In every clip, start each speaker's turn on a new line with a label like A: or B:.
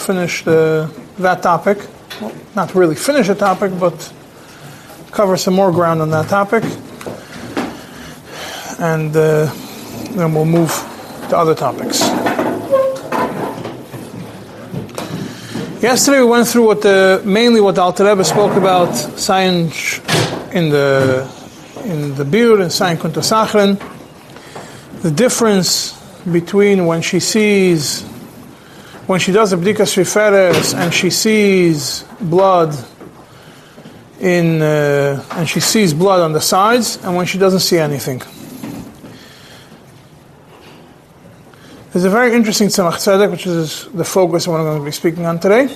A: finish the, that topic. Well, not really finish the topic, but cover some more ground on that topic. And uh, then we'll move to other topics. Yesterday we went through what the mainly what the Alter Rebbe spoke about science in the in the Biur and Sayin Kuntasachrin. The difference between when she sees when she does a bdikas riferes and she sees blood in uh, and she sees blood on the sides and when she doesn't see anything. There's a very interesting Tzemach Tzedek, which is the focus of what I'm going to be speaking on today.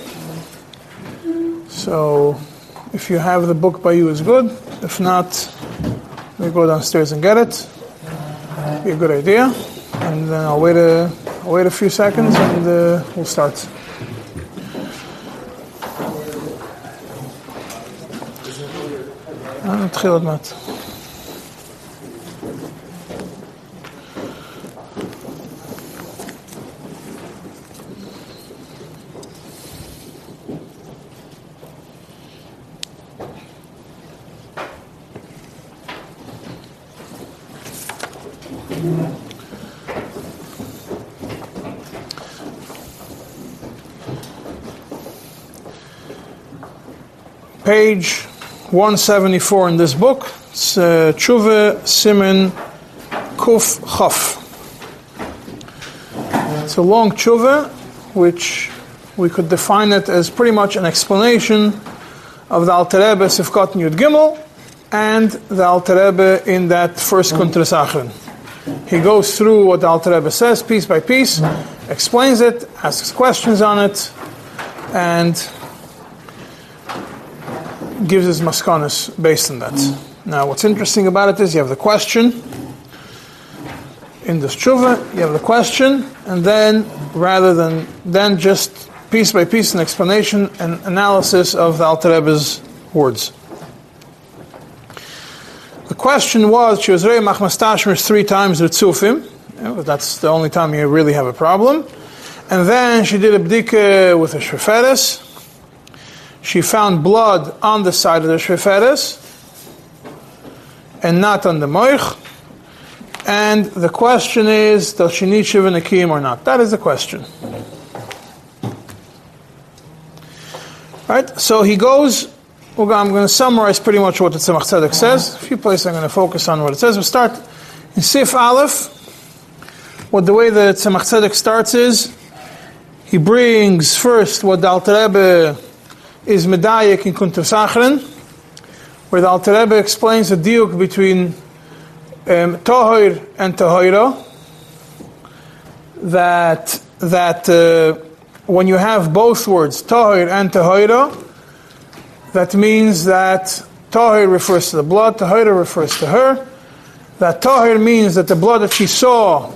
A: So, if you have the book by you, is good. If not, we go downstairs and get it. Be a good idea. And then I'll wait a, I'll wait a few seconds and uh, we'll start. נתחיל עוד מעט. Page 174 in this book. It's uh, Tshuva Kuf Chaf. It's a long tshuva, which we could define it as pretty much an explanation of the Alter Rebbe Sifkat Yud Gimel and the Alter Rebbe in that first Achron. He goes through what the Alter Rebbe says piece by piece, explains it, asks questions on it, and gives his maskanas based on that. Mm. Now, what's interesting about it is you have the question in the tshuva, you have the question, and then rather than then just piece by piece an explanation and analysis of the Alter Rebbe's words. The question was, she was Rei Machmas three times with Tzufim. Know, that's the only time you really have a problem. And then she did a bdika with a shreferes. She found blood on the side of the shreferes and not on the moich. And the question is, does she need shiva nakim or not? That is the question. Right? So he goes. I'm going to summarize pretty much what the Tzemach Tzedek says. A few places I'm going to focus on what it says. We'll start in Sif Aleph. What the way the Tzemach Tzedek starts is, he brings first what the Alter Rebbe is Medayik in Kuntur Sachrin, where the Alter Rebbe explains the diuk between um, and Tohira, that, that uh, when you have both words, Tohir and Tohira, that means that Tohir refers to the blood, Tohira refers to her. That Tohir means that the blood that she saw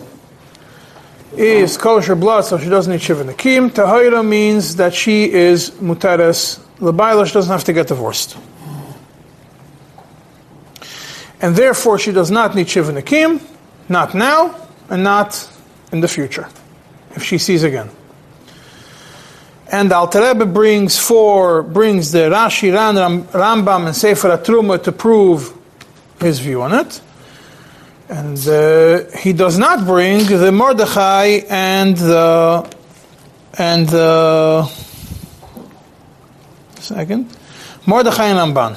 A: is kosher blood, so she doesn't need Shiva Nakim. Tahira means that she is Muteres Labaila, she doesn't have to get divorced. And therefore, she does not need Shiva Nakim, not now, and not in the future, if she sees again. And Alter Rebbe brings four, brings the Rashi, Rambam, and Sefer Atruma to prove his view on it. And uh, he does not bring the Mordechai and the and the second Mordechai and Ramban.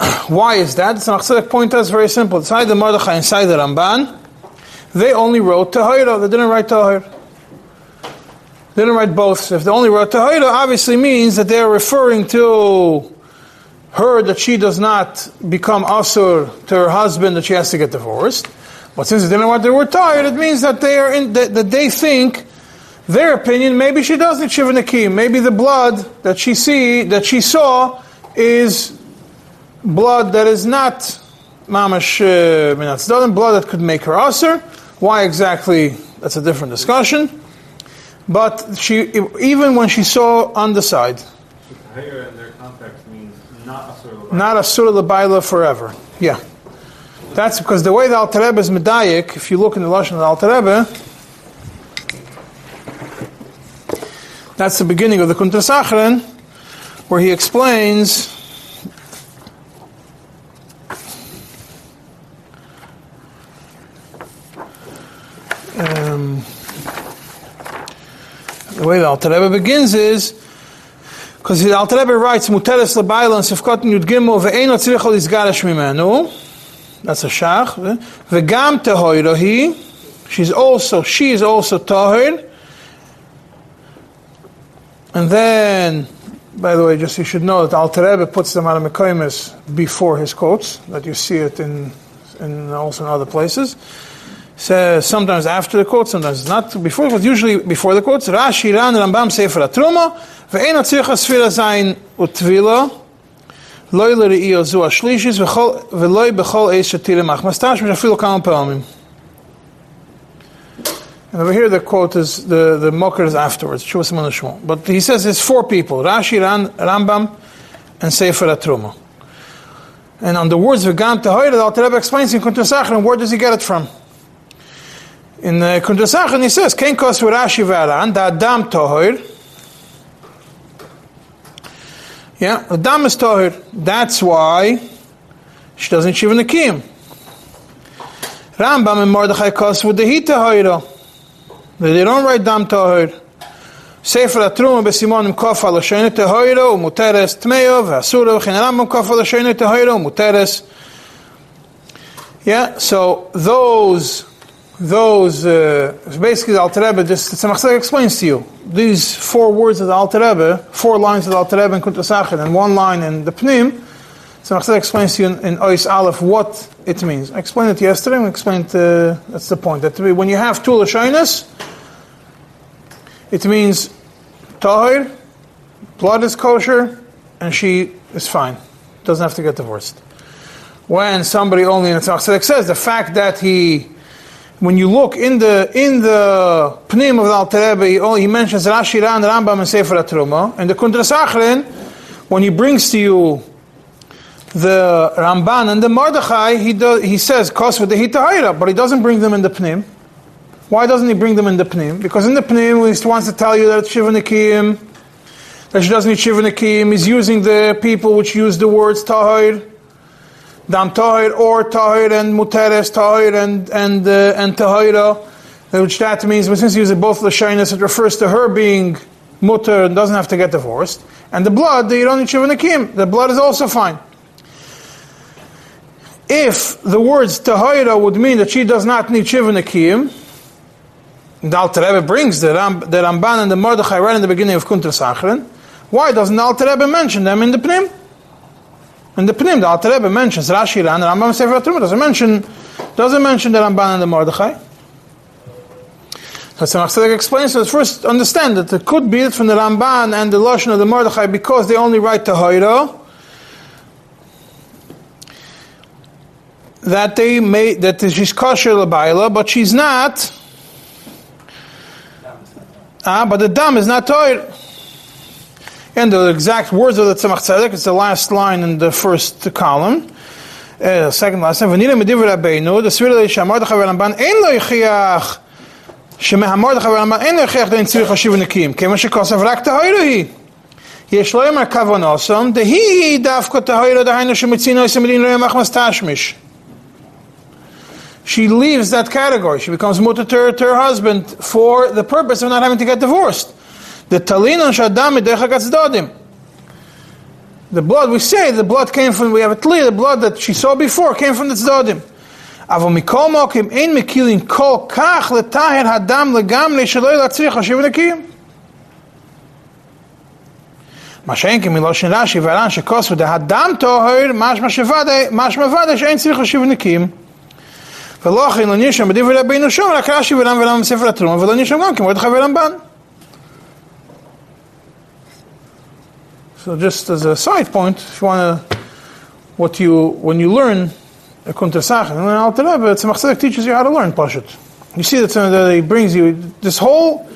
A: Why is that? The Tzemach point is very simple. Inside the Mordechai, inside the Ramban, they only wrote Tahira. They didn't write Tahir. They didn't write both. If they only wrote Tahira, obviously means that they're referring to her that she does not become asur to her husband that she has to get divorced. But since they didn't want the word tahir, it means that they are in, that, that they think their opinion. Maybe she does need shiva nakim. Maybe the blood that she see that she saw is blood that is not mamash uh, blood that could make her asur. Why exactly? That's a different discussion. But she, even when she saw on the side, not a Asura Labaila forever. Yeah. That's because the way the Alter Rebbe is Medayik, if you look in the Lashon of the Alter Rebbe, That's the beginning of the Kuntra Sachren, where he explains um, the way the Alter Rebbe begins is because the Alter Rebbe writes Muteres lebayla and Sifkot Yud Gimel ve'eino tzricha lizgarash mimenu. That's a shach. V'gam tehoirohi. She's also she is also tahir. And then, by the way, just you should know that Alter Rebbe puts the Maramikoimis before his quotes. That you see it in, in also in other places says sometimes after the quote, sometimes not before, but usually before the quotes. Rashi, Ran, Rambam, Sefer Atruma, ve'ena tzircha sfira zayin utvila, loy l're'iyo zu ashlishis, ve'loy b'chol eis shatirim achmastash, mishafilu kama pa'amim. And over here the quote is, the, the mocker is afterwards, But he says it's four people, Rashi, Ran, Rambam, and Sefer Atruma. And on the words V'gam Tehoyre, the Alter Rebbe explains in Kuntun Sachin, where does he get it from? In the Kundasachan he says, Ken kos Rashi v'aran, da adam tohir. Yeah, adam is tohir. That's why she doesn't shiva nekim. Rambam and Mordechai kos with the hita hoira. They don't write dam tohir. ספר התרומה בסימון עם קוף על השני טהוירו ומותרס טמאו ואסורו וכן הרמב"ם קוף על השני טהוירו ומותרס Yeah, so those those, uh, basically the Alter Rebbe, just, Tzemach explains to you, these four words of the Alter Rebbe, four lines of the Alter Rebbe in Kuntasachin, and one line in the Pnim, Tzemach explains to you in, in Ois Aleph what it means. I explained it yesterday, I explained, uh, that's the point, that when you have two Lashonis, it means Tahir, blood is kosher, and she is fine. Doesn't have to get divorced. When somebody only in Tzemach says the fact that he when you look in the in the Pnim of the Alter Rebbe, he, oh, he mentions Rashi Ran, Rambam, and Sefer Truma. And the Kundras Achrin, when he brings to you the Ramban and the Mordechai, he does, he says Kos the Hitahira, but he doesn't bring them in the Pnim. Why doesn't he bring them in the Pnim? Because in the Pnim, he wants to tell you that it's Shiva Nikim, that she doesn't need Shiva Nikim. He's using the people which use the words Tahir dam tahir or tahir and muteres tahir and and uh, and tahira, which that means, since he uses both lashonis, it refers to her being mutter and doesn't have to get divorced. And the blood, the Iran Nakim, the blood is also fine. If the words tahira would mean that she does not need Shivanakim, the Alter Rebbe brings the, Ram, the Ramban and the Mordechai right in the beginning of Kuntra Sachrin, why doesn't the Alter Rebbe mention them in the Pnim? In the Pnim, the Alter Rebbe mentions Rashi and the Rambam Sefer Truma doesn't mention doesn't mention the Ramban and the Mordechai. So Tzedek explains to us first understand that it could be from the Ramban and the Lashon of the Mordechai because they only write Tahoiro that they made that she's kosher labaila, but she's not. Ah, but the dam is not toir. And the exact words of the Tzemach Tzedek, it's the last line in the first column. Uh, second last line, ונראה מדיבר רבינו, דסביר לי שהמרדכי והרמב"ן אין לו הכריח, שמהמרדכי והרמב"ן אין לו הכריח דין צריך חשיב ונקים, כיוון שכוסף רק טהוירו היא. יש לו יאמר כוונוסום, דהי דווקא טהוירו דהיינו שמצינו עשר מדין לא ימח מסתשמיש. She leaves that category. She becomes mutter to, to her husband for the purpose of not having to get divorced. The talina shadam dodim. The blood, we say the blood came from, we have a clear, the blood that she saw before came from the tzdodim. אבל מכל מוקים אין מקילין כל כך לטהר הדם לגמרי שלא להצליח לשוב נקיים. מה שאין כי מלושן רש"י והר"ן שכוסו דהדם טוהר משמע ודאי שאין צריך לשוב נקיים. ולא אחרי לא נרשם בדברי רבינו שום רק רש"י ור"ן ור"ן בספר התרומה ולא נרשם גם כמו את חבר רמב"ן. So just as a side point, if you want to, what you, when you learn a Kunter Sachin, and Alter Rebbe, Tzemach teaches you how to learn Pashut. You see that, uh, that he brings you, this whole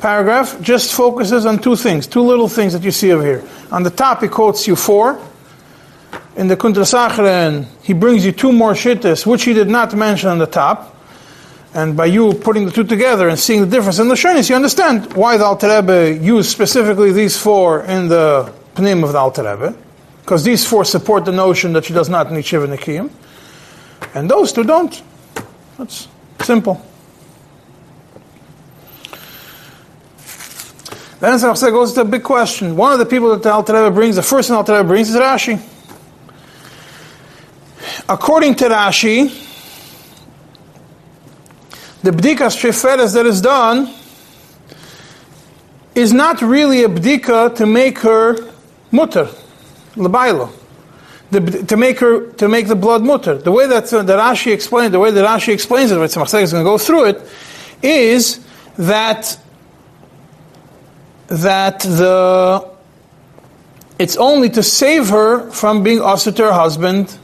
A: paragraph just focuses on two things, two little things that you see over here. On the top, he quotes you four. In the Kuntra he brings you two more shittas, which he did not mention on the top. And by you putting the two together and seeing the difference in the Shonis, you understand why the Alter Rebbe used specifically these four in the Pnim of the Alter Rebbe. Because these four support the notion that she does not need Shiva Nikiyim. And those two don't. That's simple. Then Samachseh goes to a big question. One of the people that the Alter Rebbe brings, the first one Alter Rebbe brings is Rashi. According to Rashi, the bdikas sheferes that is done is not really a bdika to make her mutter, lebailo, to make her to make the blood mutter. The way that uh, the Rashi explained, the way that Rashi explains it, Tzemach is going to go through it, is that that the it's only to save her from being offered to her husband.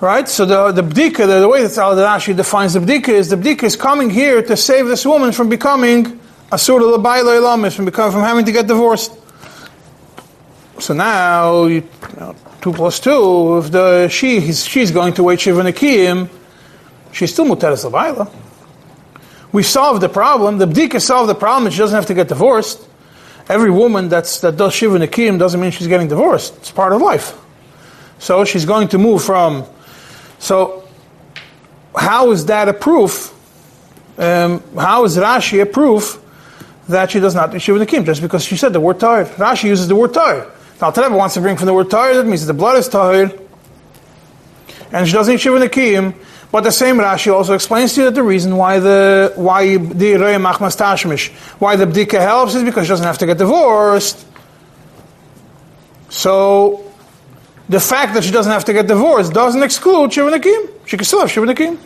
A: Right? So the, the bdika, the, the way that Rashi defines the bdika is the bdika is coming here to save this woman from becoming asura labayla ilamis, from becoming, from having to get divorced. So now, you, you know, two plus two, if the she she's going to wait shiva nekiyim, she's still muteres labayla. We solved the problem. The bdika solved the problem. She doesn't have to get divorced. Every woman that's, that does shiva nekiyim doesn't mean she's getting divorced. It's part of life. So she's going to move from so, how is that a proof? Um, how is Rashi a proof that she does not issue the kim just because she said the word tahir? Rashi uses the word tahir. Now, Rebbe wants to bring from the word tahir, that means the blood is tahir, and she doesn't issue the kim. But the same Rashi also explains to you that the reason why the why the machmas tashmish, why the bdika helps is because she doesn't have to get divorced. So the fact that she doesn't have to get divorced doesn't exclude Shivanakim. She can still have Shivanakim.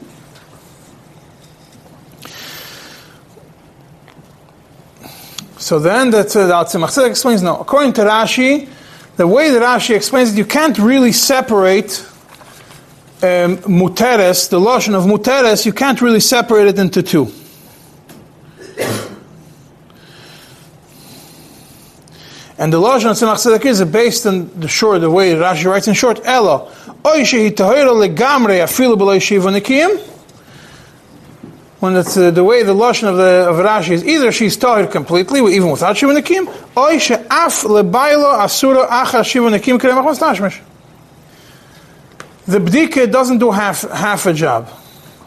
A: So then that's uh, the Tzemach explains no. According to Rashi, the way that Rashi explains it, you can't really separate um, muteres, the lotion of muteres, you can't really separate it into two. And the Lashon of Tzemach Tzedek is based on the short, the way Rashi writes in short, Ella, oy shehi tahira legamre afilu b'lo yeshiva nikim. When it's uh, the way the Lashon of, the, of Rashi is either she's tahir completely, even without shiva nikim, oy she'af lebaylo asura achar shiva nikim kerem achmas tashmish. The bdika doesn't do half, half a job.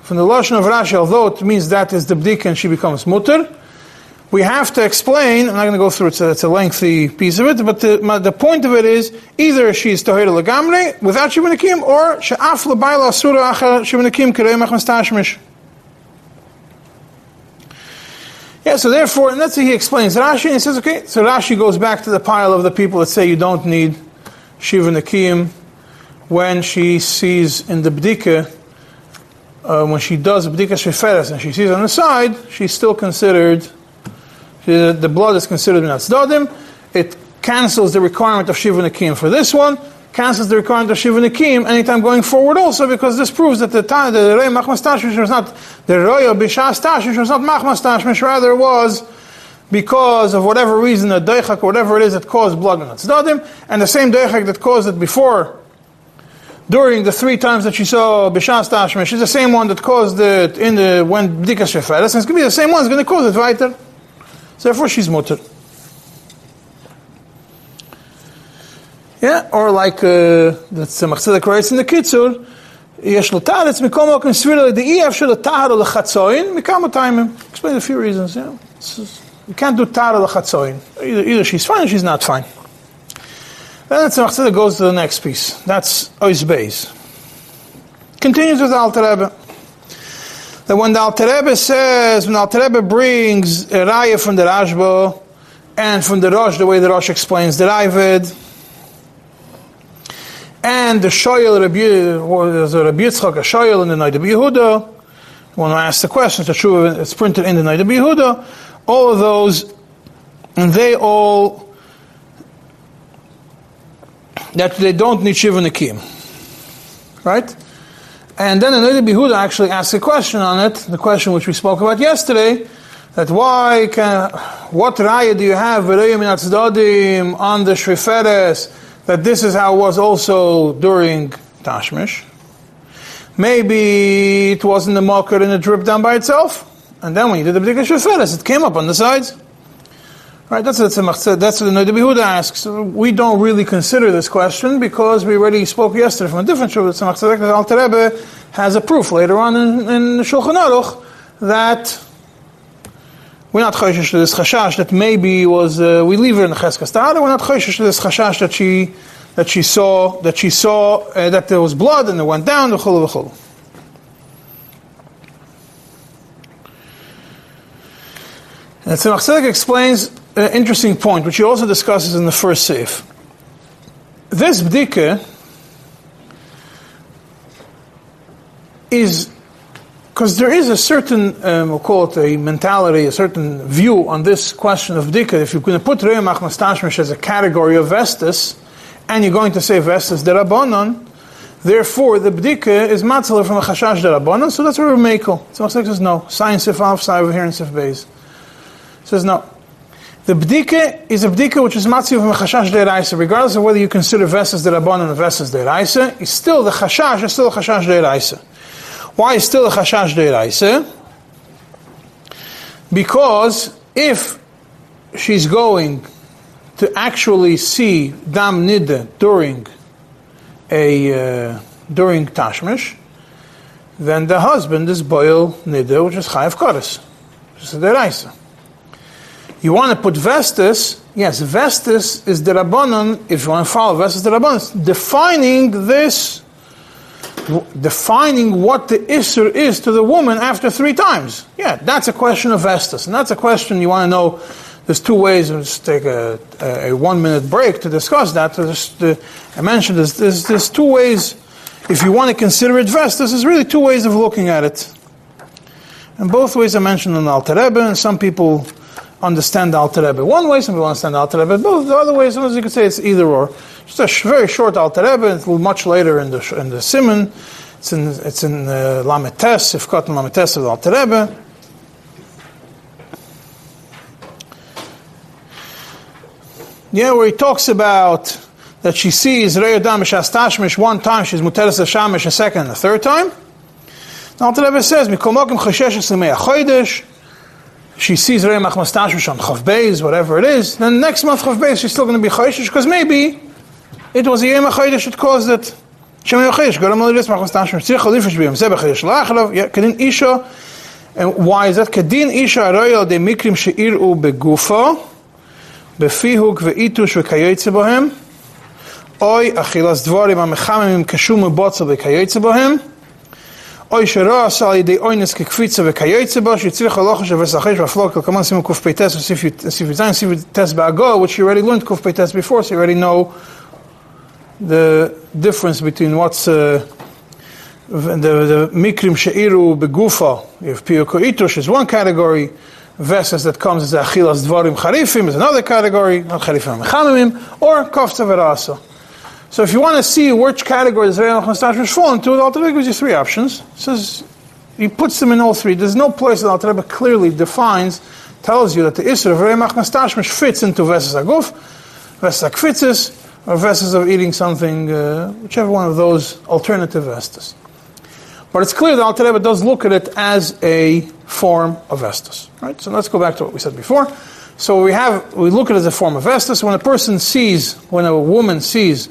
A: From the Lashon of Rashi, although it means that is the bdika and she becomes mutter, we have to explain, I'm not going to go through it, it's a, it's a lengthy piece of it, but the, my, the point of it is either she's Tahira Lagamre without Shivanakim, or Sha'af Labaila Asura Achar Shivanakim Kirei Machmas Tashmish. Yeah, so therefore, and that's what he explains Rashi, and he says, okay, so Rashi goes back to the pile of the people that say you don't need Shiva Nakim when she sees in the Bdika, uh, when she does Bdika Sheferes and she sees on the side, she's still considered the, the blood is considered minatzdadim. It cancels the requirement of shiva nakim for this one, cancels the requirement of shiva nakim anytime going forward also, because this proves that the time the rei machmas tashmish was not the roya bishas tashmish was not machmas tashmish, rather was because of whatever reason, a deichak whatever it is that caused blood minatzdadim, and the same deichak that caused it before during the three times that she saw Bishas Tashmish is the same one that caused it in the when Bdikas Sheferes, and it's going to be the same one that's going to cause it. So therefore she's mutter. Yeah, or like uh, the Tzemach Tzedek writes in the Kitzur, יש לו טהרץ מקום מקום סביר על ידי אי אפשר לטהר על החצוין מכמה טיימים. Explain a few reasons, yeah. You can't do טהר על החצוין. Either, either she's fine or she's not fine. Then the Tzemach Tzedek goes to the next piece. That's Ois Beis. Continues with the Alter Rebbe. That when the Alter Rebbe says, when the Alter Rebbe brings a raya from the Rashba, and from the Rosh, the way the Rosh explains the Ravid, and the Shoyel Rabbi, there's a Rabbi Yitzchak, a in the Noda B'Yehuda, when I ask the question, it's true, it's printed in the Noda B'Yehuda, all of those, and they all, that they don't need Shiva Nikim. Right? And then Noda B'Yehuda actually asks a question on it, the question which we spoke about yesterday, that why can, what raya do you have on the Shriferes, that this is how it was also during Tashmish? Maybe it wasn't the marker and it dripped down by itself. And then when you did the B'dika Sheferes, it came up on the sides. Right, that's what the that's what the Noda B'Yehuda asks. We don't really consider this question because we already spoke yesterday from a different Shuvah. Tzemach Tzedek Alter Rebbe has a proof later on in, in the Shulchan Aruch that we're not choishish to this chashash that maybe was uh, we leave her in the cheskas ta'ada. We're not choishish to this chashash that she that she saw that she saw uh, that there was blood and it went down. V'chulu v'chulu. And Tzemach Tzedek explains an interesting point, which he also discusses in the first seif. This bdika is because there is a certain, um, we'll call it a mentality, a certain view on this question of bdika. If you're going to put Re'emach Mastashmish as a category of Vestus, and you're going to say Vestus derabanan, therefore the bdika is matzala from a chashash derabanan, so that's where we're makel. So Tzemach says no. Science if alf, side here and sif base. Says no. The bdika is a bdika which is matziv from a chashash deiraisa, regardless of whether you consider Vestus derabanan or Vestus deraisa, it's still the chashash, it's still a chashash deiraisa. Why still a chashash deiraisa? Because if she's going to actually see dam nida during a uh, during tashmish, then the husband is boil nida, which is chayav kodesh, which is deraisa. You want to put vestus, yes, vestus is the rabbanon. If you want to follow vestus, the rabbanon, defining this defining what the Isser is to the woman after three times. Yeah, that's a question of Vestus. And that's a question you want to know. There's two ways, let's take a, a, a one minute break to discuss that. The, I mentioned there's, there's, there's two ways, if you want to consider it Vestus, there's really two ways of looking at it. And both ways are mentioned in Alter Rebbe, and some people understand the Alter Rebbe one way, some people understand the Alter Rebbe both. The other way, sometimes you could say it's either or. Just a sh- very short Alter Rebbe, it's much later in the in the Simon. It's in it's in uh, Lametes, if got in Lametes of the Alter Rebbe. Yeah, where he talks about that she sees Reyodam Tashmish one time, she's Muteres Shamish a second and a third time. The Alter Rebbe says, Mikomokim Cheshesh Lemei Chodesh, she sees Reimach Mastashmish on Chav Beis, whatever it is, then next month Chav Beis she's still going to be Choshesh because maybe it was a Yom HaChodesh that caused it. Shem HaChodesh, Garam Lo Yidis Mach Mastashmish, Tzir Chalifish B'yom Zeh B'Chodesh La'achlav, Kedin Isha, and why is that? Kedin Isha Aroyal De Mikrim She'ir'u Begufo, Befihuk Ve'itush Ve'kayotze Bohem, Oy Achilas Dvorim Kashum U'botzel Ve'kayotze Bohem, Oy shara sali you tzrich aloch she vesachesh vaflok come on sim kuf peites and which you already learned kuf before so you already know the difference between what's uh, the, the mikrim sheiru begufa if piyoko itush is one category vessels that comes as achilas dvarim charifim is another category not charifim mechamimim or kofta verasa so if you want to see which category the Zerei Nachman fall into, the Alter Rebbe gives you three options. It says he puts them in all three. There's no place that Alter Rebbe clearly defines, tells you that the Isra of Zerei Nachman fits into Veses Aguf, Veses Akfitzis, or Veses of eating something, uh, whichever one of those alternative Vestas. But it's clear that Alter does look at it as a form of Vestas. Right? So let's go back to what we said before. So we have we look at it as a form of Vestas. When a person sees, when a woman sees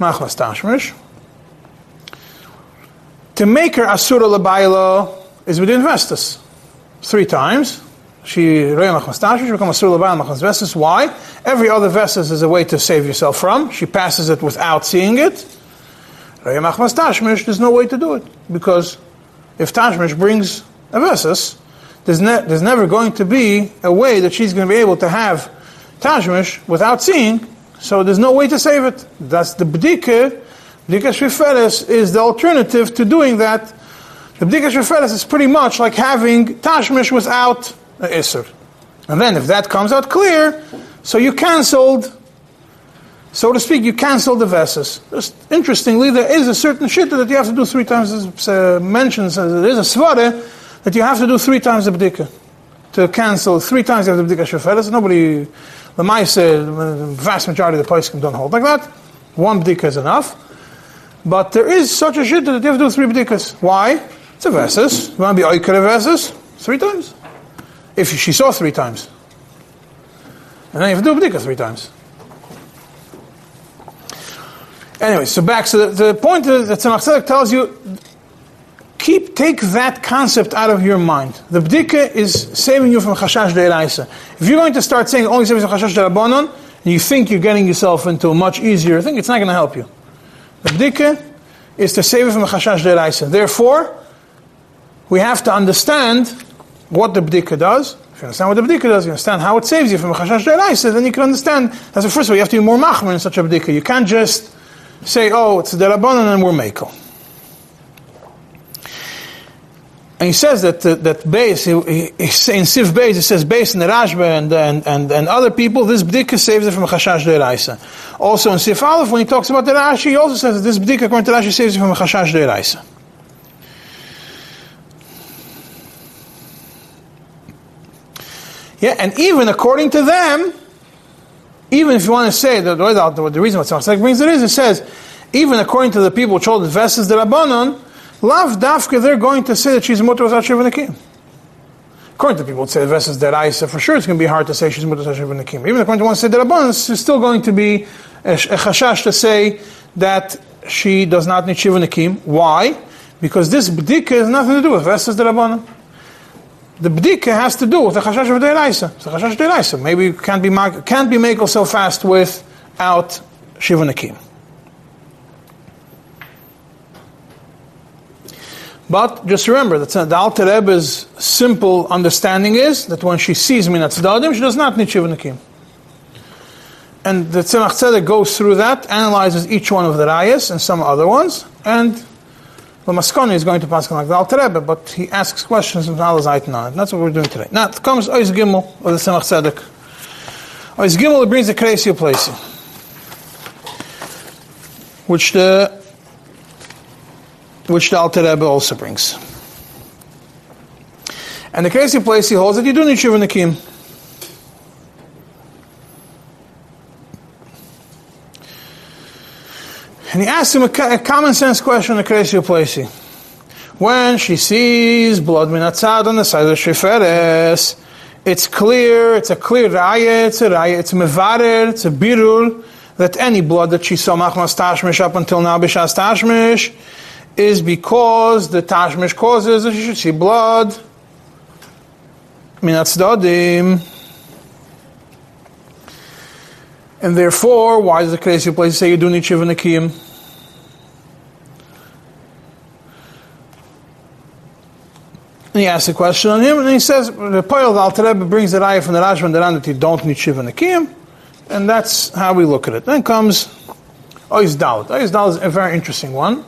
A: machmas tashmish. To make her asura labayla is within vestus. Three times. She reya machmas tashmish, become asura labayla machmas vestus. Why? Every other vestus is a way to save yourself from. She passes it without seeing it. Reya machmas tashmish, there's no way to do it. Because if tashmish brings a vestus, there's, ne- there's never going to be a way that she's going to be able to have tashmish without seeing so there's no way to save it. That's the bdika. Bdika shriferes is the alternative to doing that. The bdika shriferes is pretty much like having tashmish without an isser. And then if that comes out clear, so you cancelled, so to speak, you cancelled the vesses. Just interestingly, there is a certain shit that you have to do three times, as uh, mentions, uh, there is a svare that you have to do three times the bdika. To cancel three times you have the bdika shriferes. Nobody the Maisa, the vast majority of the poskim don't hold like that. One bdika is enough. But there is such a shit that you have to do three bdikas. Why? It's a versus. You want to be oikar versus? Three times. If she saw three times. And then you have to do bdika three times. Anyway, so back. So the, the point is that Tzemach tells you, keep take that concept out of your mind. The bdika is saving you from chashash de'iraisa. If you're going to start saying only saving from chashash de'rabanon, and you think you're getting yourself into a much easier thing, it's not going to help you. The bdika is to save you from chashash de'iraisa. Therefore, we have to understand what the bdika does. If you understand what the bdika does, you understand how it saves you from chashash de'iraisa, then you can understand. That's the first way. You have to be more machmer in such a bdika. You can't just say, oh, it's the Rabbanon and we're Mako. And he says that uh, that base he, he, in Sif base it says base in the Rashba and, and, and, and other people this bdika saves it from chashash deiraisa. Also in Sif Aleph when he talks about the Rashi he also says that this bdika according to Rashi saves it from chashash deiraisa. Yeah, and even according to them, even if you want to say that the, the reason what Tzemach brings it is, it says, even according to the people who hold the verses the Rabbanon, Lav Dafka, they're going to say that she's mutter without Shivanakim. According to people who say the verses that I said, for sure it's going to be hard to say she's mutter without Shivanakim. Even according to one say the Rabbanon, it's still going to be a, chashash to say that she does not need Shivanakim. Why? Because this bdika has nothing to do with verses the Rabbanon the bdika has to do with the chashash of deraisa. A chashash deraisa. Maybe you can't be can't be makel so fast without shivanakim. But just remember that the Alter Rebbe's simple understanding is that when she sees Minat Dadim, she does not need Shivanakim. And the Tzemach Tzedek goes through that, analyzes each one of the rayas and some other ones, and the Maskoni is going to pass like the Alter Rebbe, but he asks questions and Allah Zaytin on. That's what we're doing today. Now, it comes Ois Gimel of the Tzemach Tzedek. Ois Gimel brings the Kreisi U'Pleisi, which the which the Alter Rebbe also brings. And the Kreisi U'Pleisi he holds that you do need Shiva Nakim. And he asks him a, a common sense question, the Kreisi U'Pleisi. When she sees blood minatzad on the side of the sheferes, it's clear, it's a clear raya, it's a raya, it's a mevarer, it's a birul, that any blood that she saw machmas tashmish up until now b'shas tashmish, is because the tashmish causes that you should see blood. Minatzdadim. And therefore, why does the Kreisi U'Pleisi say you do need Shiva Nakiyim? And he asks a question on him, and he says, the Poyal Alter Rebbe brings the raya from the and the that you don't need Shiva Nakiyim, and that's how we look at it. Then comes. Ois Dalit is a very interesting one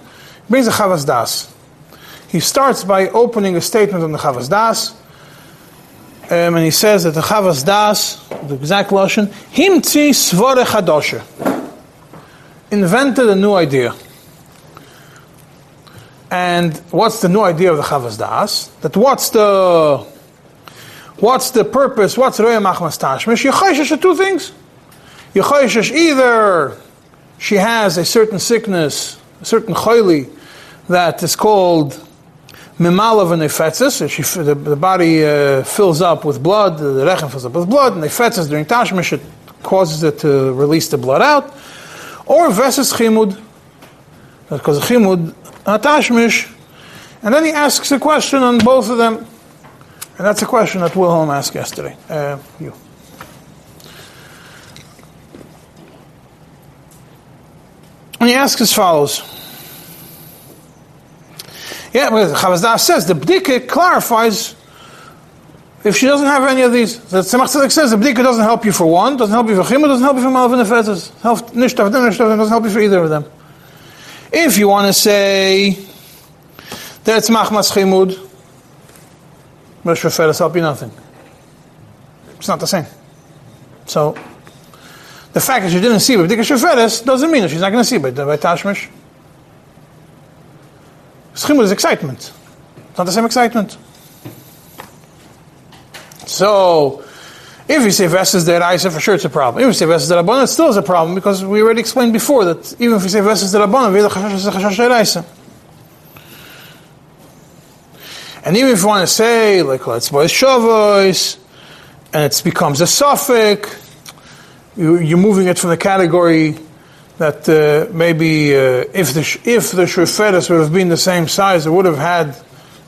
A: brings a Chavas Das. He starts by opening a statement on the Chavas Das, um, and he says that the Chavas Das, the exact Lashon, Himtzi Svore Chadoshe, invented a new idea. And what's the new idea of the Chavas Das? That what's the what's the purpose? What's Roya Machmas Tashmish? Yechayshesh are two things. Either she has a certain sickness a certain chayli that is called Mimalav and Nefetzis. The, the body uh, fills up with blood, the rechem fills up with blood, and Nefetzis during Tashmish, it causes it to release the blood out. Or Veses Chimud, because Chimud, Tashmish. And then he asks a question on both of them. And that's a question that Wilhelm asked yesterday. Uh, you. And he asks as follows. Yeah, but Chavas Das says the bdika clarifies if she doesn't have any of these. The Tzemach Tzedek says the bdika doesn't help you for one, doesn't help you for chimah, doesn't help you for malvin nefetzes. Doesn't help you for either of them. If you want to say that machmas chimud, Rosh Hashanah help you nothing. It's not the same. So the fact that she didn't see B'dika Sheferes doesn't mean that she's not going to see by, by Tashmish. Schimel is excitement. It's not the same excitement. So, If you say Vesses Deraisa, for sure it's a problem. If you say Vesses Derabana, it still is a problem because we already explained before that even if you say Vesses Derabana, the a Chashash And even if you want to say, like, let's buy Shavos, and it becomes a suffix, you, you're moving it from the category that uh, maybe uh, if the if the shurfetus would have been the same size, it would have had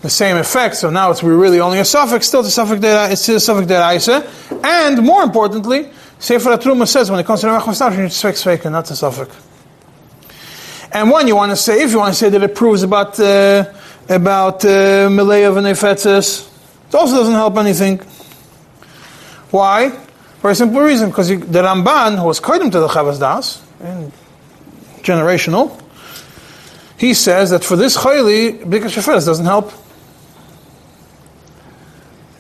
A: the same effect. So now it's really only a suffix. Still, the suffix that it's still a suffix deraisa. And more importantly, Sefer Atruma says when it comes to the Mechmas you need speak sveika, not the suffix. And one you want to say, if you want to say that it proves about uh, about uh, Mileya v'nefetzes, it also doesn't help anything. Why? For a simple reason, because the Ramban, who was quoting to the Chavas Das, generational, he says that for this chayli, Bika Sheferes doesn't help.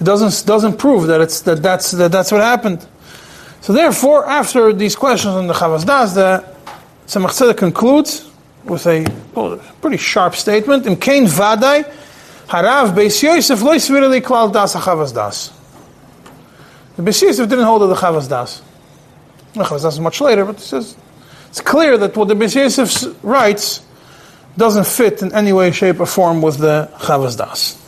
A: It doesn't, doesn't prove that, it's, that, that's, that that's what happened. So therefore, after these questions on the Chavas Das, the Tzemach concludes with a pretty sharp statement. In Kain Vadai, Harav Beis Yosef lo yisvirili klal das Chavas Das. The Beis Yosef didn't hold of the Chavas Das. The Chavas Das is much later, but it says it's clear that what the Beis Yosef writes doesn't fit in any way, shape, or form with the Chavas Das.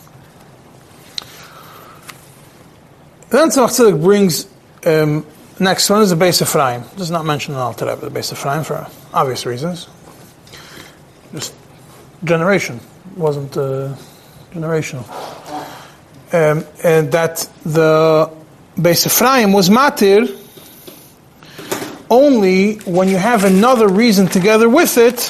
A: Then Tzemach brings um, next one is the Beis Ephraim. Does not mention an Alter the Beis Ephraim for obvious reasons. Just generation wasn't uh, generational, um, and that the Beis Ephraim was matir only when you have another reason together with it.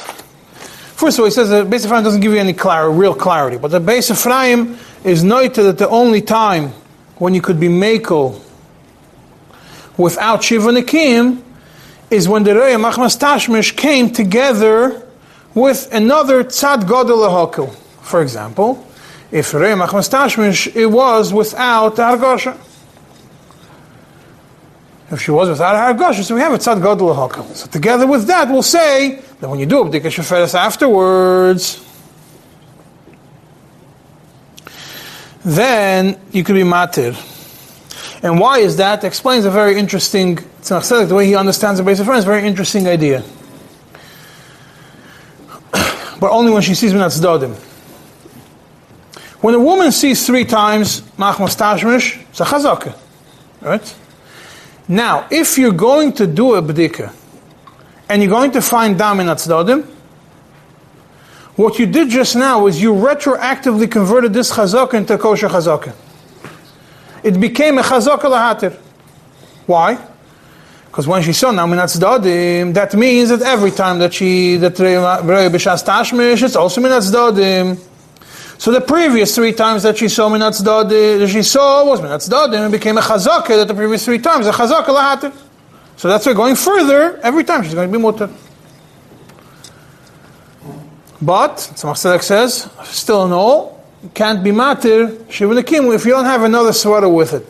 A: First of all, he says that Beis Ephraim doesn't give you any clar- real clarity, but the Beis Ephraim is noted that the only time when you could be Mako without Shiva Nikim is when the Reya Machmas Tashmish came together with another Tzad Godel Hakel. For example, if Reya Machmas Tashmish, it was without Hargosha. If she was without Hargosha, so we have a Tzad Godel Hakel. So together with that, we'll say that when you do Abdika Sheferes afterwards, then you could be matir. And why is that? It Explains a very interesting, the way he understands the Beis Ephraim, very interesting idea. but only when she sees Minat Dodim. When a woman sees three times Machmas Tashmish, it's a chazaka. Right? Now, if you're going to do a bdika, and you're going to find Dam in Dodim, what you did just now is you retroactively converted this chazaka into kosher chazaka. It became a chazaka lahatir. Why? Because when she saw naminat dadim, that means that every time that she that Rebbe b'shas tashmish, it's also minat dadim. So the previous three times that she saw minat dadim, that she saw was minat and it became a chazaka that the previous three times a chazaka lahatir. So that's why going further, every time she's going to be mutter. But, Tzemach Tzedek says, still all, can't be matir, shivanakim, if you don't have another sweater with it.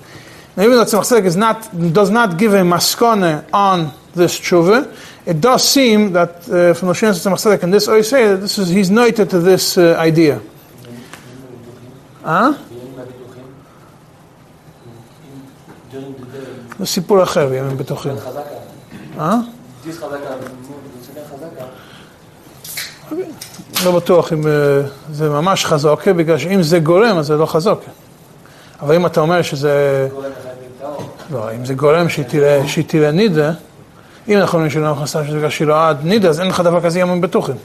A: Now, even though Tzemach Tzedek is not, does not give a maskone on this tshuva, it does seem that uh, from the Shem Tzemach Tzedek and this I say that this is, he's noted to this uh, idea. Huh? זה סיפור אחר, בימים בטוחים. אה? לא בטוח אם זה ממש חזוקה, בגלל שאם זה גורם, אז זה לא חזוקה. אבל אם אתה אומר שזה... לא, אם זה גורם שהיא תראה נידה, אם אנחנו אומרים שהיא לא נכנסה שזה בגלל שהיא לא עד נידה, אז אין לך דבר כזה ימים בטוחים.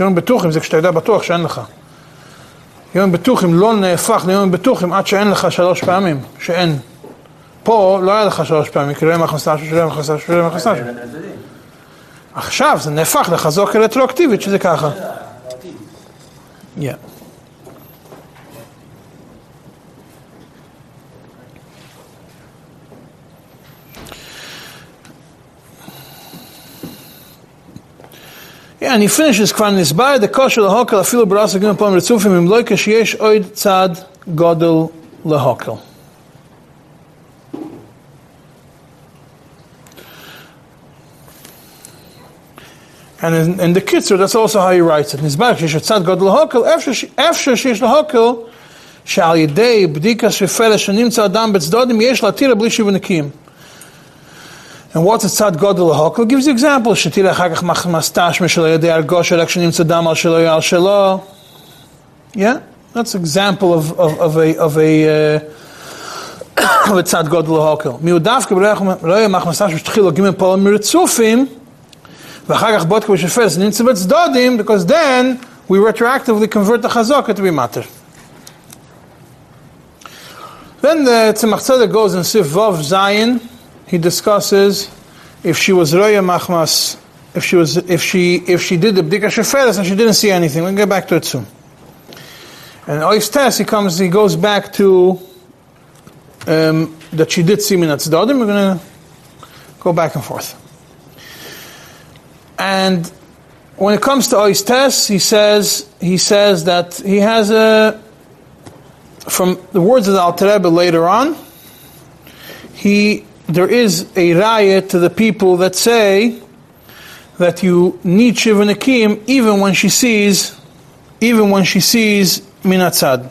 A: ימים בטוחים זה כשאתה יודע בטוח שאין לך. ימים בטוחים לא נהפך לימים בטוחים עד שאין לך שלוש פעמים, שאין. פה לא היה לך שלוש פעמים, כי לא יהיה מכנסה שלו, לא יהיה מכנסה שלו, לא יהיה מכנסה שלו. עכשיו זה נהפך לחזוק רטרואקטיבית שזה ככה. Yeah. Yeah, and he finishes כבר נסבר דקושר להוקל אפילו ברס הגים פעם רצופים אם לא כשיש עוד צד גודל להוקל. And in, in the Kitzur, that's also how he writes it. Nizbach shesh tzad god lahokel, after shesh lahokel, שעל ידי בדיקה שפלש שנמצא אדם בצדודים יש להתיר בלי שיבנקים. And what's a tzad godel hakel? Gives the example. Shetila chagach machmastash mishelo yadei argosh elek shenim al shelo yal shelo. Yeah, that's an example of, of, of a of a uh, of a tzad godel hakel. Miudavke b'reich loya machmastash mishchilo gimel polam miritzufim v'chagach bodke b'shefes nitzvetz dodim because then we retroactively convert the chazaka to be matter. Then the Tzemach Tzedek goes in Sif Vav Zayin, he discusses if she was Roya Machmas, if she was, if she, if she did the Bdika Sheferes and she didn't see anything. We'll get back to it soon. And Ois Tess, he comes, he goes back to um, that she did see Minat Zdodim. We're going to go back and forth. And when it comes to Ois Tess, he says, he says that he has a, from the words of the Alter Rebbe later on, he there is a raya to the people that say that you need Shivanakim even when she sees, even when she sees Minatzad.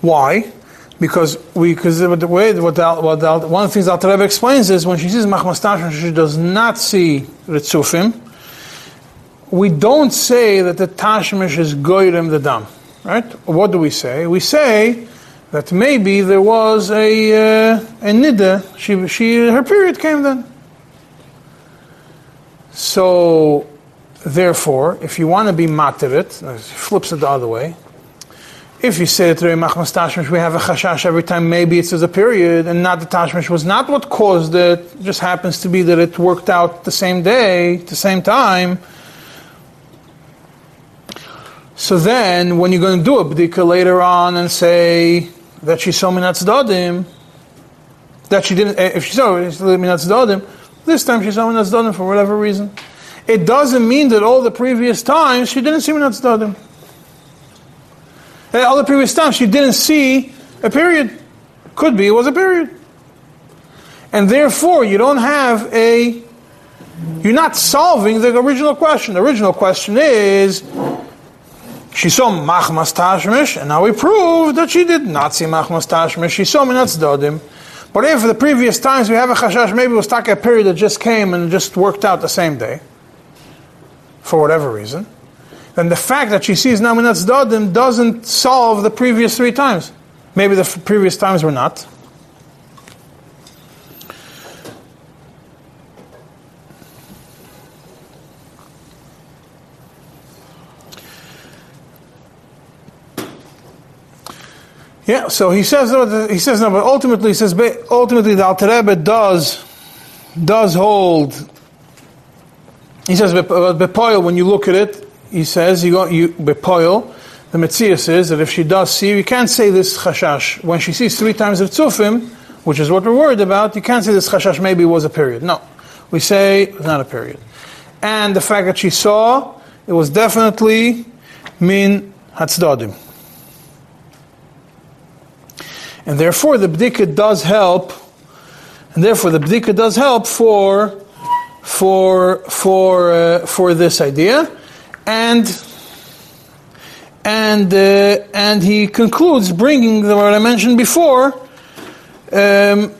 A: Why? Because we, because the way, what, the, what the, one of the things Alter Rebbe explains is when she sees Machmas she does not see Ritzufim, we don't say that the Tashmish is Goyrem the Dam. Right? What do we say? We say that maybe there was a, uh, a Nida, she, she, her period came then. So, therefore, if you want to be materit, flips it the other way. If you say that Machmas Tashmish, we have a chashash every time, maybe it's as a period, and not the Tashmish was not what caused it, it just happens to be that it worked out the same day, the same time so then, when you're going to do a bdika later on and say that she saw minat dadim, that she didn't, eh, if she saw minat dadim, this time she saw minat dadim for whatever reason. It doesn't mean that all the previous times she didn't see minat dadim. Eh, all the previous times she didn't see a period. Could be it was a period. And therefore, you don't have a. You're not solving the original question. The original question is she saw machmas tashmish, and now we prove that she did not see machmas tashmish. She saw minatz dodim. But if the previous times we have a chashash, maybe it was stuck a period that just came and just worked out the same day, for whatever reason, then the fact that she sees now minatz dodim doesn't solve the previous three times. Maybe the previous times were not. Yeah, so he says he says no, but ultimately he says ultimately the Alter Rebbe does does hold. He says bepoil uh, when you look at it, he says you got you bepoil. The Metzias says that if she does see, you can't say this chashash when she sees three times of tzufim, which is what we're worried about. You can't say this chashash maybe was a period. No, we say it's not a period. And the fact that she saw, it was definitely min hatzdadim. And therefore, the bdika does help, and therefore the bdika does help for for for uh, for this idea, and and uh, and he concludes bringing the, what I mentioned before. Um,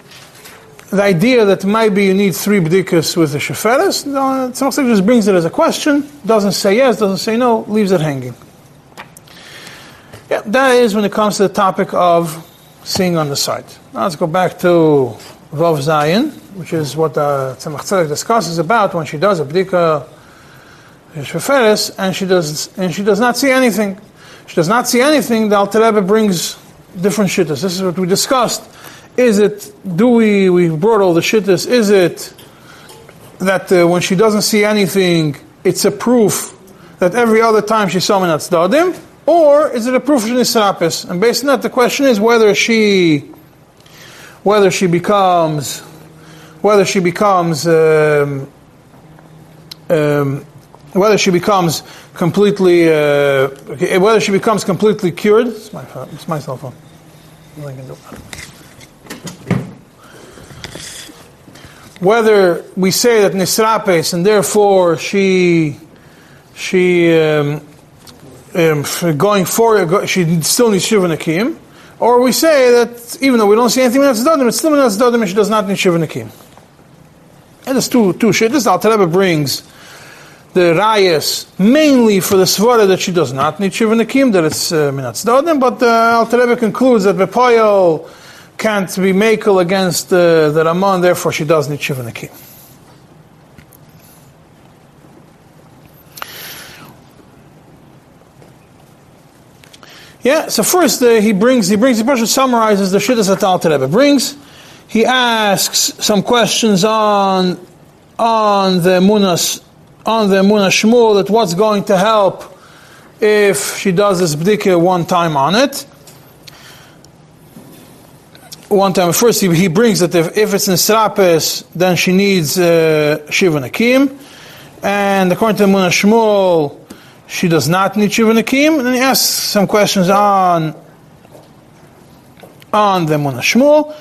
A: the idea that maybe you need three bdikas with the sheferes, no, just brings it as a question, doesn't say yes, doesn't say no, leaves it hanging. Yeah, that is when it comes to the topic of seeing on the site. Now let's go back to Vav Zayin, which is what the Tzemach Tzedek discusses about when she does a bdika sheferes, and she does and she does not see anything. She does not see anything. The Alter Rebbe brings different shittas. This is what we discussed. Is it? Do we? We brought all the shittas. Is it that uh, when she doesn't see anything, it's a proof that every other time she saw minat dadim? Or is it a proof of nisrapis? And based on that, the question is whether she, whether she becomes, whether she becomes, um, um, whether she becomes completely, uh, whether she becomes completely cured. It's my, it's my cell phone. whether we say that nisrapes and therefore she she um, um, going forward she still needs shiva nakim, or we say that even though we don't see anything in tzaddim, it's still in tzaddim and she does not need shiva nakim. And there's two two shit. This Al Rebbe brings the rayas mainly for the svara that she does not need shiva nakim, that it's uh, minat tzaddim, but uh, Al Rebbe concludes that bepoyel can't be makel against uh, the Ramon, therefore she does need Shiva Nakim. Yeah, so first uh, he brings, he brings, he first summarizes the shittas that Al Rebbe brings. He asks some questions on, on the Munas, on the Munas Shmuel, that what's going to help if she does this bdika one time on it one time, first he, he brings that if, if it's in Srapes, then she needs uh, Shiva Nakim. And according to Muna Shmuel, she does not need Shiva Nakim. And he asks some questions on, on the Muna Shmuel.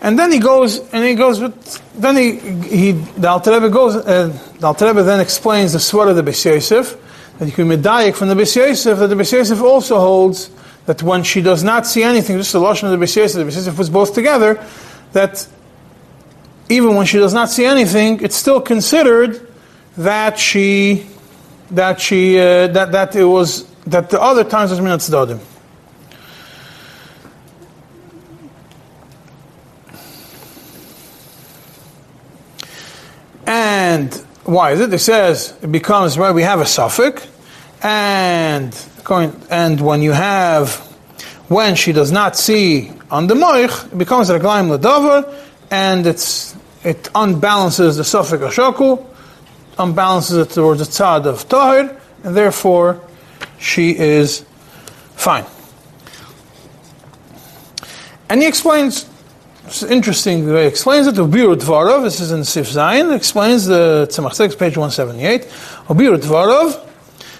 A: And then he goes, and he goes, with then he, he the goes, uh, the then explains the sweat of the Beis Yosef, that you can medayik from the Beis Yosef, that the Yosef also holds that when she does not see anything, just the Lashon of the Beis the Beis puts both together, that even when she does not see anything, it's still considered that she, that she, uh, that, that it was, that the other times was minat tzdadim. And why is it? It says it becomes right. We have a suffix, and and when you have, when she does not see on the moich, it becomes a reglaim ledavar, and it's, it unbalances the suffix ashaku, unbalances it towards the tzad of tahir, and therefore she is fine. And he explains, it's interesting he explains it, to Ubiru Dvarov, this is in Sif Zayin, explains the Tzemach 6, page 178, Ubiru Dvarov,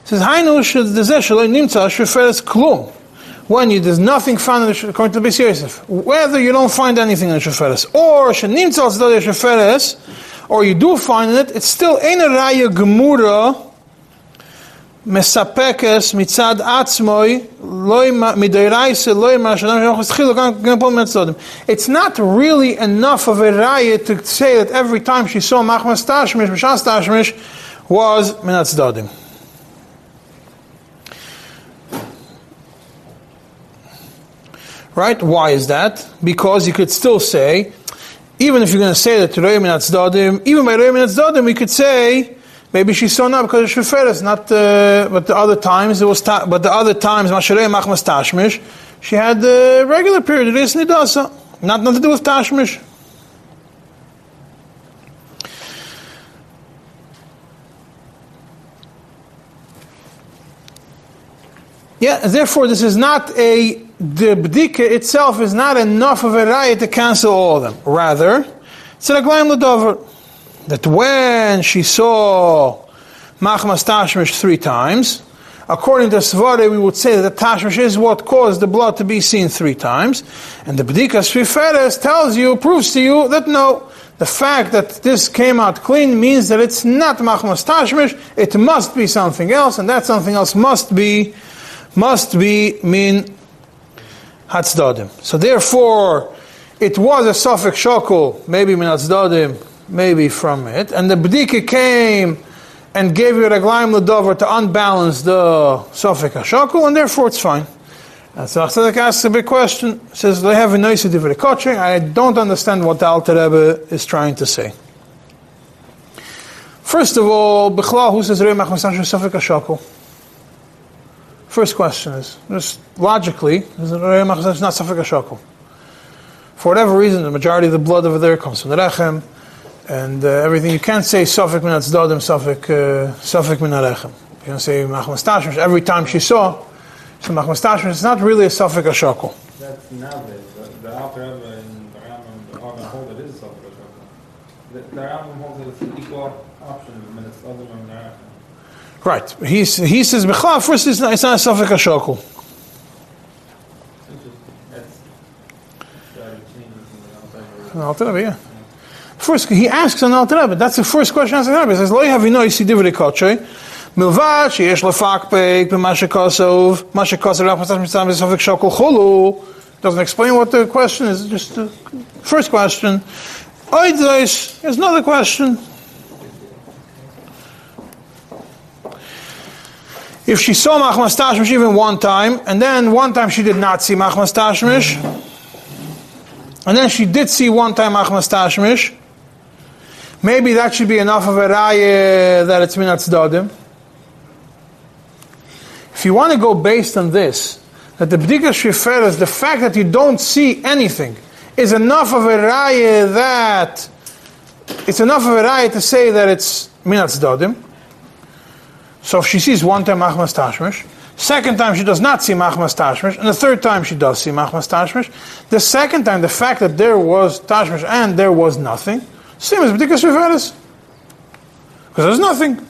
A: says, Hainu shedezeh shaloi nimtza sheferes klum. When you, there's nothing found in the, according to the Yosef, whether you don't find anything in the sheferes, or shenimtza sheferes, or you do find it, it's still ein raya gemura מספקס מצד עצמוי, מדיירייסה, לא יאמר שאדם שאנחנו התחילו גם פה מצודם. It's not really enough of a raya to say that every time she saw Machmas Tashmish, Mishas Tashmish, was מן הצדדים. Right? Why is that? Because you could still say, even if you're going to say that to Re'im Dadim, even by Re'im Dadim, we could say, maybe she saw not because of Sheferes, not, uh, but the other times it was, ta- but the other times, Masharei Machmas Tashmish, she had the regular period, it is Nidasa. Not nothing to do with Tashmish. Yeah, therefore this is not a the bdika itself is not enough of a raya to cancel all of them. Rather. That when she saw machmas tashmish three times, according to Svare, we would say that the tashmish is what caused the blood to be seen three times. And the bdika sheferes tells you, proves to you that no, the fact that this came out clean means that it's not machmas tashmish, it must be something else, and that something else must be, must be mean Hatzdadim. So therefore, it was a suffix shokul, maybe min Hatzdadim, maybe from it, and the Bdika came and gave you a reglaim ledover to unbalance the suffix shokul, and therefore it's fine. And so Achzadik asks a big question, says, they have a nice coaching. I don't understand what the Alter Rebbe is trying to say. First of all, Bechla, who says Re'emach Masash Safik HaShakul? First question is, just logically, is not. For whatever reason, the majority of the blood over there comes from the Rechem, and uh, everything. You can't say Safek min Dodim, Safek, uh, Safek min. You can say Machmas. Every time she saw, so Machmas it's not really a Safek HaShakel.
B: That's nowadays. The Alter Rebbe and the Rambam, the hold it is Safek HaShakel. The, the Rambam holds it as an equal option, but it's Dodim and Rechem.
A: Right. He, he says, Bechla, first it's not, it's not a Safek HaShokul. First, he asks on Alter Rebbe. That's the first question Alter Rebbe. He says, "Lo yavino isi divrei kotche, milvad sheyesh lefakpek b'ma shekosov, ma shekosov rachmas mitzvah b'sofik shokol chulu." Doesn't explain what the question is. Just the first question. Oidres, there's another question. If she saw Machmas Tashmish even one time, and then one time she did not see Machmas Tashmish, and then she did see one time Machmas Tashmish, maybe that should be enough of a raya that it's minat dadim. If you want to go based on this, that the bdika sheferes, the fact that you don't see anything, is enough of a raya that it's enough of a raya to say that it's minat dadim. So if she sees one time Machmas Tashmish, second time she does not see Machmas Tashmish, and the third time she does see Machmas Tashmish, the second time the fact that there was Tashmish and there was nothing, same as B'dikas Riveris. Because there's nothing.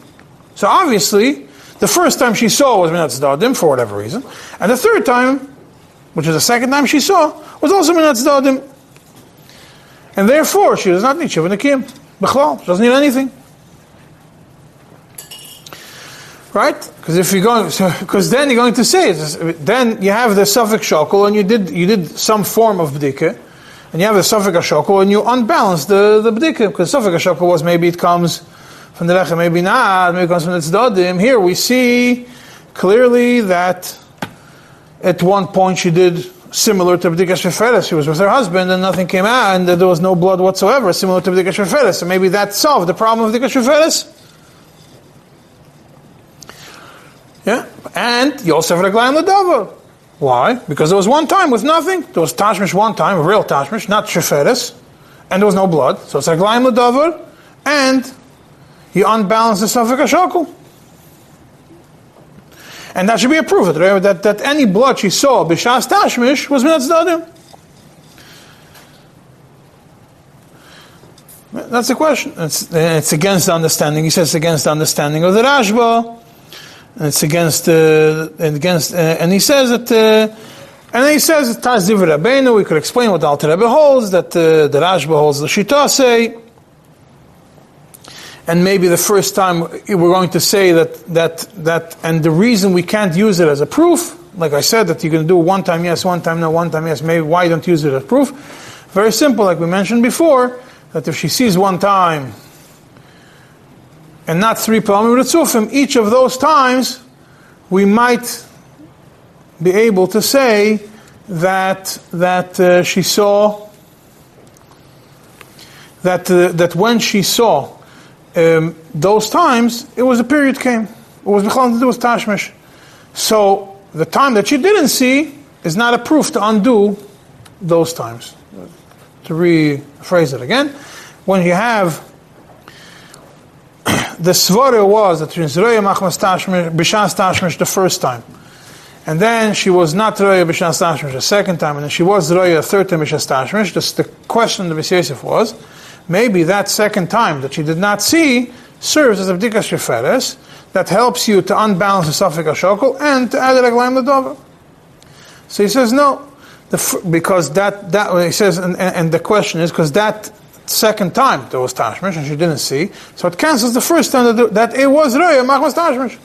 A: So obviously, the first time she saw was Minat Dadim for whatever reason, and the third time, which is the second time she saw, was also Minat Dadim. And therefore, she does not need Shiva Nakim. Bechlal, she doesn't need anything. Right? Because if you're going, because so, then you're going to say. Then you have the suffix shokol, and you did you did some form of bdika, and you have the suffix shokol, and you unbalance the the bdika because suffix shokol was maybe it comes from the rechem, maybe not, maybe it comes from the tzdadim. Here we see clearly that at one point she did similar to B'dika Sheferes. She was with her husband and nothing came out and there was no blood whatsoever, similar to B'dika Sheferes. So maybe that solved the problem of B'dika Sheferes. Yeah? And Yosef Reglaim Ladava. Why? Because there was one time with nothing. There was Tashmish one time, a real Tashmish, not Sheferes, and there was no blood. So it's Reglaim Ladava, and he unbalanced the Safik Ashokul. And that should be a proof that, that, that any blood she saw, Bishas Tashmish, was Minat Zdadim. That's the question. It's, it's against the understanding. He says against the understanding of the Rashba and it's against uh, and against uh, and he says that uh, and he says Divrei Rabbeinu. We could explain what the Alter Rebbe holds that uh, the Rashba holds the Shita say, and maybe the first time we're going to say that that that and the reason we can't use it as a proof, like I said, that you're going to do one time yes, one time no, one time yes. Maybe why don't use it as proof? Very simple, like we mentioned before, that if she sees one time and not three Pa'amim Ritzufim, each of those times we might be able to say that, that uh, she saw, that, uh, that when she saw um, those times, it was a period came. It was Bechal to do with Tashmish. So the time that she didn't see is not a proof to undo those times. To rephrase it again, when you have the svara was that Zroya Machmas Tashmish, Bishas Tashmish the first time. And then she was not Zroya Bishas Tashmish the second time, and then she was Zroya the third time Bishas Tashmish. Just the question of Yosef was, maybe that second time that she did not see serves as a B'dikas Sheferes that helps you to unbalance the Safik HaShokol and to add a Reglaim Ladova. So he says, no, the, because that, that, he says, and, and the question is, because that second time there was tashmish and she didn't see, so it cancels the first time that, that it was Raya Machmas tashmish.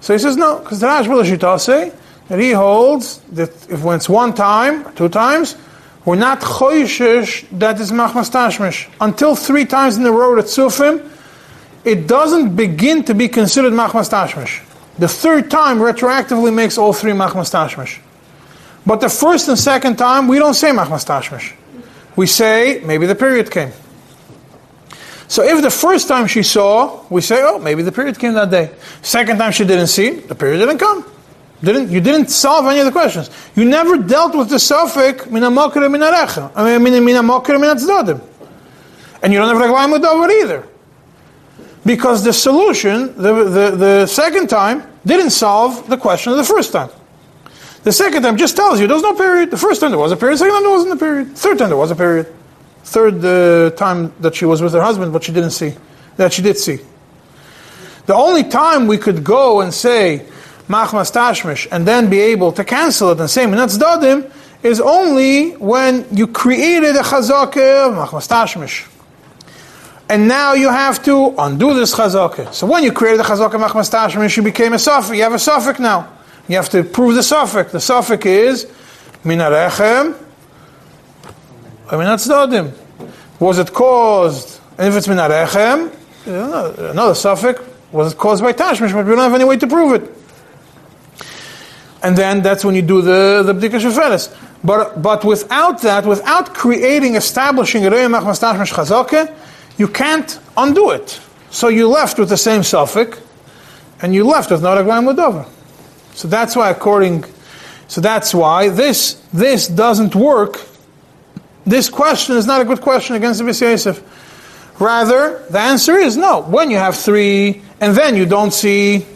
A: So he says no, because the Rashba Shita say that he holds that if it's one time, two times, we're not choishish that is Machmas tashmish. Until three times in the row at Sufim, it doesn't begin to be considered Machmas tashmish. The third time retroactively makes all three Machmas tashmish. But the first and second time, we don't say Machmas tashmish we say maybe the period came. So if the first time she saw, we say, oh, maybe the period came that day. Second time she didn't see, the period didn't come. Didn't you didn't solve any of the questions. You never dealt with the suffix mina mokre mina recha. I mean mina mokre mina tzdadim. And you don't have reglaim with over either. Because the solution, the, the, the second time, didn't solve the question of the first time. The second time just tells you there's no period. The first time there was a period. Second time there wasn't a period. Third time there was a period. Third uh, time that she was with her husband, but she didn't see. That she did see. The only time we could go and say machmas tashmish and then be able to cancel it and say minatz dadim is only when you created a chazakah of machmas tashmish. and now you have to undo this chazaka. So when you created the chazaka machmas tashmish, you became a suffix. You have a suffix now. You have to prove the suffix. The suffix is minarechem or minatzdodim. Was it caused, and if it's minarechem, another suffix, was it caused by tashmish, but we don't have any way to prove it. And then that's when you do the, the bdika sheferes. But, but without that, without creating, establishing you can't undo it. So you left with the same suffix, and you left with not a Ladover. So that's why, according, so that's why this this doesn't work. This question is not a good question against the Yosef. Rather, the answer is no. When you have three, and then you don't see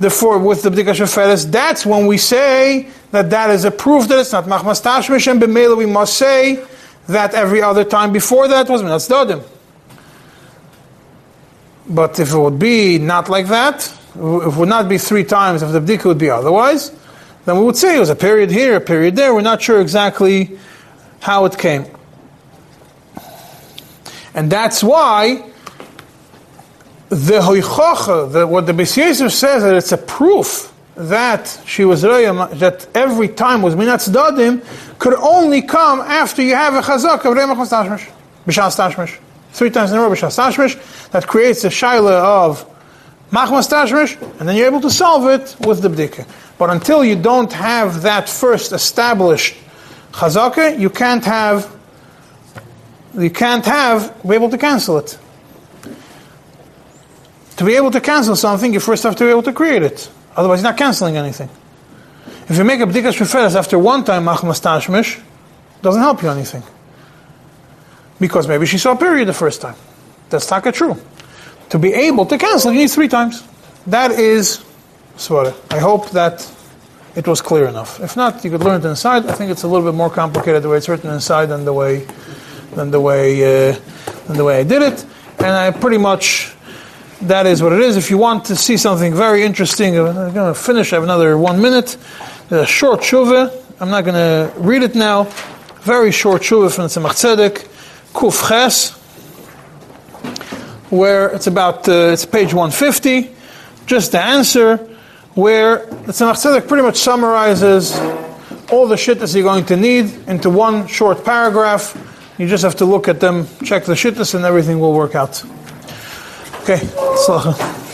A: the four with the Bdika Sheferes, that's when we say that that is a proof that it's not Machmas Tashmish, and B'mela we must say that every other time before that was Minas Dodim. But if it would be not like that, it would not be three times, if the bdika would be otherwise, then we would say it was a period here, a period there. We're not sure exactly how it came. And that's why the hoichocha, the, what the Beis says, that it's a proof that she was that every time was minat dadim could only come after you have a chazak of remach tashmish, b'shas. Three times in a row b'shas that creates a shaila of machmas tashmish, and then you're able to solve it with the bdika. But until you don't have that first established chazaka, you can't have you can't have be able to cancel it. To be able to cancel something, you first have to be able to create it. Otherwise, you're not canceling anything. If you make a bdikas sheferes after one time machmas tashmish, doesn't help you anything. Because maybe she saw a period the first time. That's taka true. To be able to cancel, you need three times. That is swara. I hope that it was clear enough. If not, you could learn it inside. I think it's a little bit more complicated the way it's written inside than the way than the way uh, than the way I did it. And I pretty much that is what it is. If you want to see something very interesting, I'm going to finish. I have another one minute. A short shuva. I'm not going to read it now. Very short shuva from the Tzemach Tzedek, Kuf Ches, where it's about uh, it's page 150. Just the answer, where the Tzemach Tzedek pretty much summarizes all the shittas you're going to need into one short paragraph. You just have to look at them, check the shittas, and everything will work out. Okay.